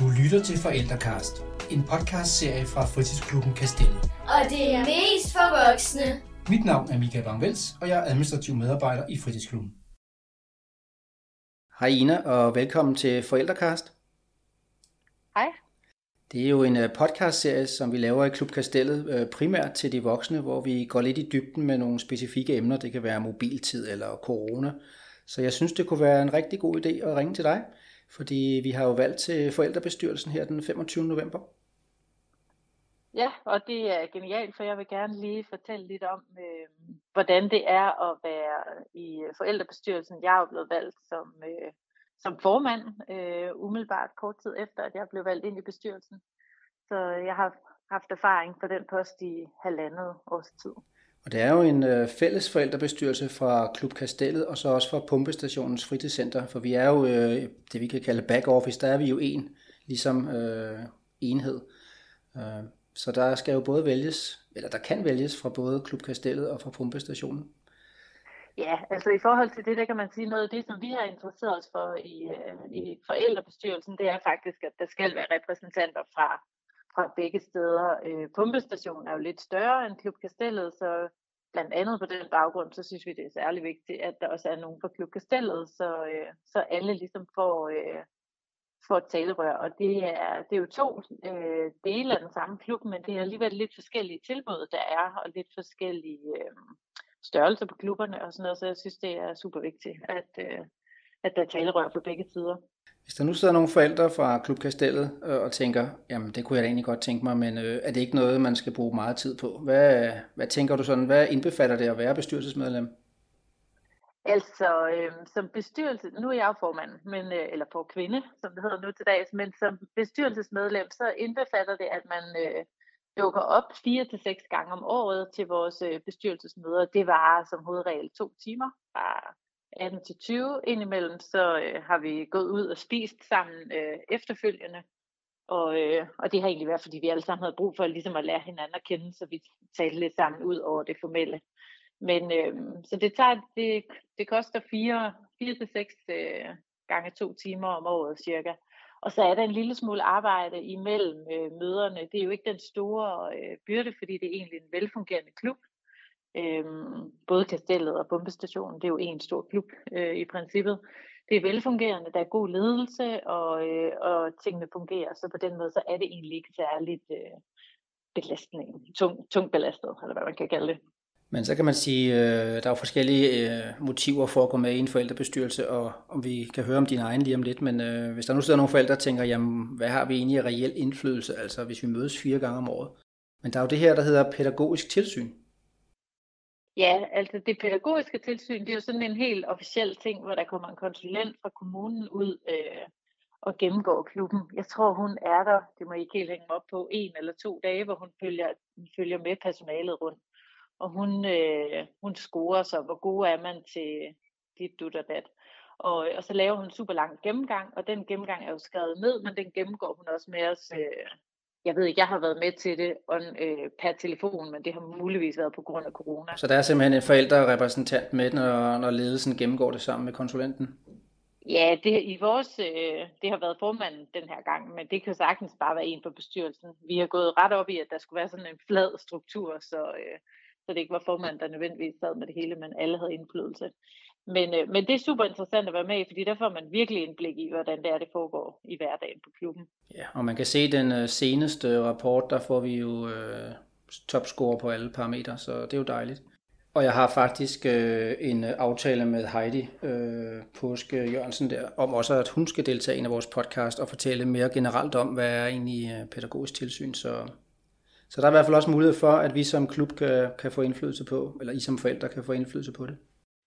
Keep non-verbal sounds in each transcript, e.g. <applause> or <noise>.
Du lytter til Forældrekast, en podcastserie fra fritidsklubben Kastellet. Og det er mest for voksne. Mit navn er Michael Bangvels, og jeg er administrativ medarbejder i fritidsklubben. Hej Ina, og velkommen til Forældrekast. Hej. Det er jo en øh, podcastserie, som vi laver i Klub Kastellet, øh, primært til de voksne, hvor vi går lidt i dybden med nogle specifikke emner. Det kan være mobiltid eller corona. Så jeg synes, det kunne være en rigtig god idé at ringe til dig, fordi vi har jo valgt til forældrebestyrelsen her den 25. november. Ja, og det er genialt, for jeg vil gerne lige fortælle lidt om, øh, hvordan det er at være i forældrebestyrelsen. Jeg er jo blevet valgt som, øh, som formand, øh, umiddelbart kort tid efter, at jeg blev valgt ind i bestyrelsen. Så jeg har haft erfaring på den post i halvandet års tid. Og det er jo en øh, fælles forældrebestyrelse fra Klub Kastellet og så også fra Pumpestationens fritidscenter, for vi er jo øh, det, vi kan kalde back office, der er vi jo en ligesom øh, enhed. Øh, så der skal jo både vælges, eller der kan vælges fra både Klub Kastellet og fra Pumpestationen. Ja, altså i forhold til det, der kan man sige noget af det, som vi har interesseret os for i, øh, i forældrebestyrelsen, det er faktisk, at der skal være repræsentanter fra fra begge steder. Øh, pumpestationen er jo lidt større end Klub Kastellet, så blandt andet på den baggrund, så synes vi, det er særlig vigtigt, at der også er nogen fra Klub Kastellet, så, øh, så alle ligesom får, øh, får et talerør. Og det er, det er jo to øh, dele af den samme klub, men det er alligevel lidt forskellige tilbud, der er, og lidt forskellige øh, størrelser på klubberne og sådan noget, så jeg synes, det er super vigtigt, at, øh, at der er talerør på begge sider. Hvis der nu sidder nogle forældre fra Klub Kastellet øh, og tænker, jamen det kunne jeg da egentlig godt tænke mig, men øh, er det ikke noget, man skal bruge meget tid på? Hvad, hvad tænker du sådan, hvad indbefatter det at være bestyrelsesmedlem? Altså, øh, som bestyrelse, nu er jeg jo formand, men, øh, eller på kvinde, som det hedder nu til dags, men som bestyrelsesmedlem, så indbefatter det, at man øh, dukker op fire til seks gange om året til vores øh, bestyrelsesmøder. Det var som hovedregel to timer fra 18 til 20. Indimellem så øh, har vi gået ud og spist sammen øh, efterfølgende. Og, øh, og det har egentlig været, fordi vi alle sammen havde brug for ligesom at lære hinanden at kende, så vi talte lidt sammen ud over det formelle. Men øh, så det tager, det, det koster 4, 4 til 6 øh, gange to timer om året cirka. Og så er der en lille smule arbejde imellem øh, møderne. Det er jo ikke den store øh, byrde, fordi det er egentlig en velfungerende klub. Øhm, både kastellet og bombestationen, det er jo en stor klub øh, i princippet. Det er velfungerende, der er god ledelse, og, øh, og tingene fungerer, så på den måde så er det egentlig ikke særligt øh, belastning, tung, tung belastet, eller hvad man kan kalde det. Men så kan man sige, øh, der er jo forskellige øh, motiver for at gå med i en forældrebestyrelse, og om vi kan høre om din egen lige om lidt, men øh, hvis der nu sidder nogle forældre og tænker, jamen hvad har vi egentlig af reel indflydelse, altså hvis vi mødes fire gange om året. Men der er jo det her, der hedder pædagogisk tilsyn. Ja, altså det pædagogiske tilsyn, det er jo sådan en helt officiel ting, hvor der kommer en konsulent fra kommunen ud øh, og gennemgår klubben. Jeg tror, hun er der, det må I ikke helt hænge op på, en eller to dage, hvor hun følger, følger med personalet rundt. Og hun, øh, hun scorer så, hvor god er man til dit dut og dat. Og, og så laver hun en super lang gennemgang, og den gennemgang er jo skrevet ned, men den gennemgår hun også med os øh, jeg ved ikke, jeg har været med til det on, øh, per telefon, men det har muligvis været på grund af corona. Så der er simpelthen en forældrerepræsentant med, når, når ledelsen gennemgår det sammen med konsulenten? Ja, det, i vores, øh, det har været formanden den her gang, men det kan sagtens bare være en på bestyrelsen. Vi har gået ret op i, at der skulle være sådan en flad struktur, så, øh, så det ikke var formanden, der nødvendigvis sad med det hele, men alle havde indflydelse. Men, øh, men det er super interessant at være med i, fordi der får man virkelig indblik i, hvordan det er, det foregår i hverdagen på klubben. Ja, og man kan se den øh, seneste rapport, der får vi jo øh, topscore på alle parametre, så det er jo dejligt. Og jeg har faktisk øh, en øh, aftale med Heidi øh, Påske Jørgensen der, om også at hun skal deltage i en af vores podcast og fortælle mere generelt om, hvad er egentlig øh, pædagogisk tilsyn. Så, så der er i hvert fald også mulighed for, at vi som klub kan, kan få indflydelse på, eller I som forældre kan få indflydelse på det.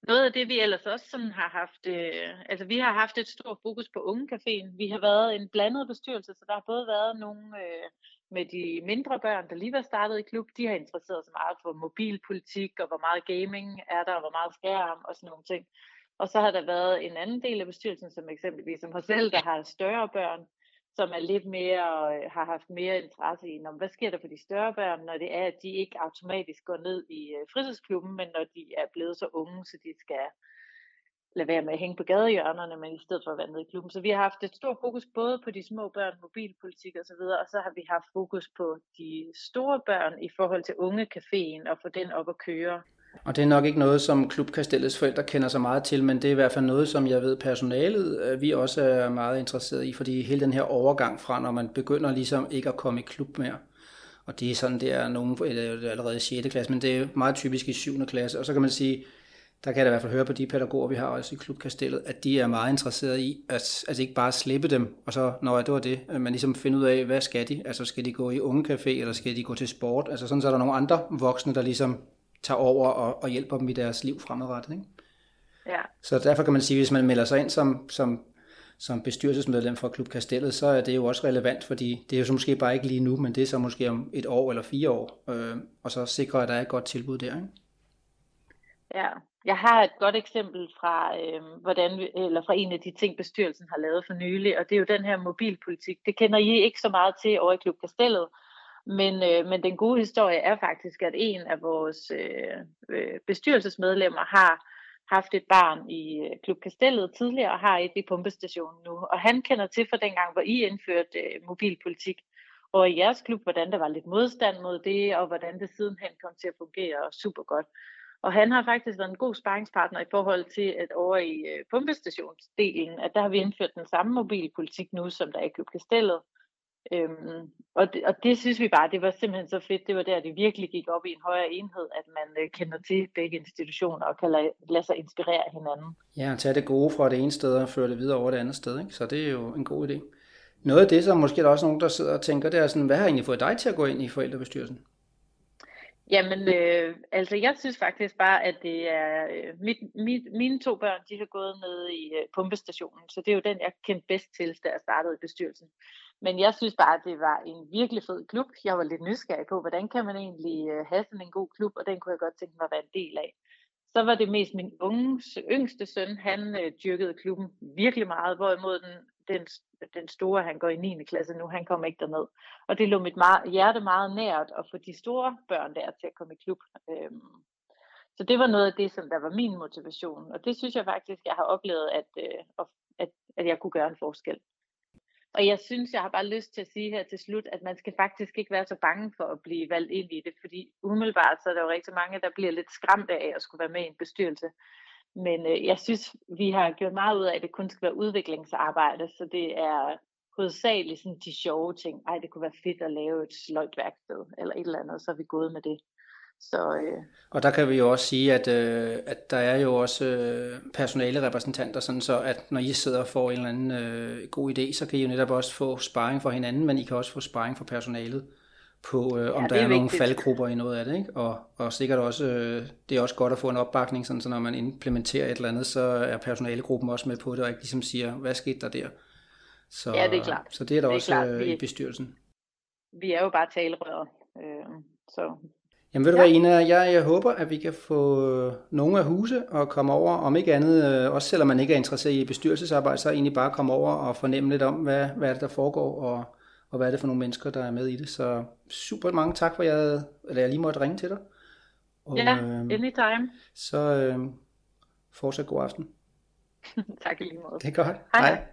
Noget af det, vi ellers også sådan har haft, øh, altså vi har haft et stort fokus på Ungecaféen. Vi har været en blandet bestyrelse, så der har både været nogle øh, med de mindre børn, der lige var startet i klub. De har interesseret sig meget for mobilpolitik, og hvor meget gaming er der, og hvor meget skærm og sådan nogle ting. Og så har der været en anden del af bestyrelsen, som eksempelvis som mig selv, der har større børn, som er lidt mere, øh, har haft mere interesse i, hvad sker der for de større børn, når det er, at de ikke automatisk går ned i øh, fritidsklubben, men når de er blevet så unge, så de skal lade være med at hænge på gadehjørnerne, men i stedet for at være nede i klubben. Så vi har haft et stort fokus både på de små børn, mobilpolitik og så videre, og så har vi haft fokus på de store børn i forhold til unge caféen og få den op at køre. Og det er nok ikke noget, som klubkastellets forældre kender så meget til, men det er i hvert fald noget, som jeg ved personalet, øh, vi også er meget interesseret i, fordi hele den her overgang fra, når man begynder ligesom ikke at komme i klub mere, og det er sådan, det er nogen, eller allerede i 6. klasse, men det er meget typisk i 7. klasse, og så kan man sige, der kan jeg da i hvert fald høre på de pædagoger, vi har også i klubkastellet, at de er meget interesserede i, at, at ikke bare slippe dem, og så, når det var det, man ligesom finder ud af, hvad skal de? Altså skal de gå i unge café, eller skal de gå til sport? Altså sådan, så er der nogle andre voksne, der ligesom tager over og, og hjælper dem i deres liv fremadrettet. Ikke? Ja. Så derfor kan man sige, at hvis man melder sig ind som, som, som bestyrelsesmedlem for Klub Kastellet, så er det jo også relevant, fordi det er jo så måske bare ikke lige nu, men det er så måske om et år eller fire år, øh, og så sikrer, at der er et godt tilbud der. Ikke? Ja, jeg har et godt eksempel fra, øh, hvordan vi, eller fra en af de ting, bestyrelsen har lavet for nylig, og det er jo den her mobilpolitik. Det kender I ikke så meget til over i Klub Kastellet, men, øh, men den gode historie er faktisk, at en af vores øh, øh bestyrelsesmedlemmer har haft et barn i øh, Klub Kastellet tidligere og har et i pumpestationen nu. Og han kender til fra dengang, hvor I indførte øh, mobilpolitik, og i jeres klub, hvordan der var lidt modstand mod det, og hvordan det sidenhen kom til at fungere super godt. Og han har faktisk været en god sparringspartner i forhold til, at over i øh, pumpestationsdelen, at der har vi indført den samme mobilpolitik nu, som der er i Klub Kastellet. Øhm, og, det, og det synes vi bare, det var simpelthen så fedt. Det var der, det virkelig gik op i en højere enhed, at man øh, kender til begge institutioner og kan lade, lade sig inspirere hinanden. Ja, og tage det gode fra det ene sted og føre det videre over det andet sted. Ikke? Så det er jo en god idé. Noget af det, som måske der er også nogen, der sidder og tænker, det er sådan, hvad har egentlig fået dig til at gå ind i forældrebestyrelsen? Jamen, øh, altså jeg synes faktisk bare, at det er, øh, mit, mit, mine to børn, de har gået ned i øh, pumpestationen, så det er jo den, jeg kendte bedst til, da jeg startede i bestyrelsen. Men jeg synes bare, at det var en virkelig fed klub. Jeg var lidt nysgerrig på, hvordan kan man egentlig øh, have sådan en god klub, og den kunne jeg godt tænke mig at være en del af. Så var det mest min unges, yngste søn, han øh, dyrkede klubben virkelig meget, hvorimod den, den, den store, han går i 9. klasse nu, han kommer ikke derned. Og det lå mit meget, hjerte meget nært at få de store børn der til at komme i klub. Øhm, så det var noget af det, som der var min motivation. Og det synes jeg faktisk, jeg har oplevet, at, øh, at, at jeg kunne gøre en forskel. Og jeg synes, jeg har bare lyst til at sige her til slut, at man skal faktisk ikke være så bange for at blive valgt ind i det, fordi umiddelbart så er der jo rigtig mange, der bliver lidt skræmt af at skulle være med i en bestyrelse. Men øh, jeg synes, vi har gjort meget ud af, at det kun skal være udviklingsarbejde, så det er hovedsageligt sådan de sjove ting. Ej, det kunne være fedt at lave et sløjt værksted, eller et eller andet, så er vi gået med det. Så, øh. Og der kan vi jo også sige, at, øh, at der er jo også øh, personale repræsentanter, sådan så at når I sidder og får en eller anden øh, god idé, så kan I jo netop også få sparring for hinanden, men I kan også få sparring for personalet på, øh, om ja, der er, er nogle faldgrupper i noget af det. Ikke? Og, og sikkert også, øh, det er også godt at få en opbakning, sådan, så når man implementerer et eller andet, så er personalegruppen også med på det, og ikke ligesom siger, hvad skete der der? Så, ja, det er klart. Så det er der det er også klart. Øh, vi, i bestyrelsen. Vi er jo bare talerøret, øh, så Jamen ved du ja. hvad, Ina, jeg, jeg håber, at vi kan få øh, nogle af huse og komme over, om ikke andet, øh, også selvom man ikke er interesseret i bestyrelsesarbejde, så egentlig bare komme over og fornemme lidt om, hvad, hvad er det, der foregår, og, og hvad er det for nogle mennesker, der er med i det. Så super mange tak for, jeg, eller jeg lige måtte ringe til dig. Og, ja, øh, anytime. Så øh, fortsat god aften. <laughs> tak i lige måde. Det er godt. Hej. Hej.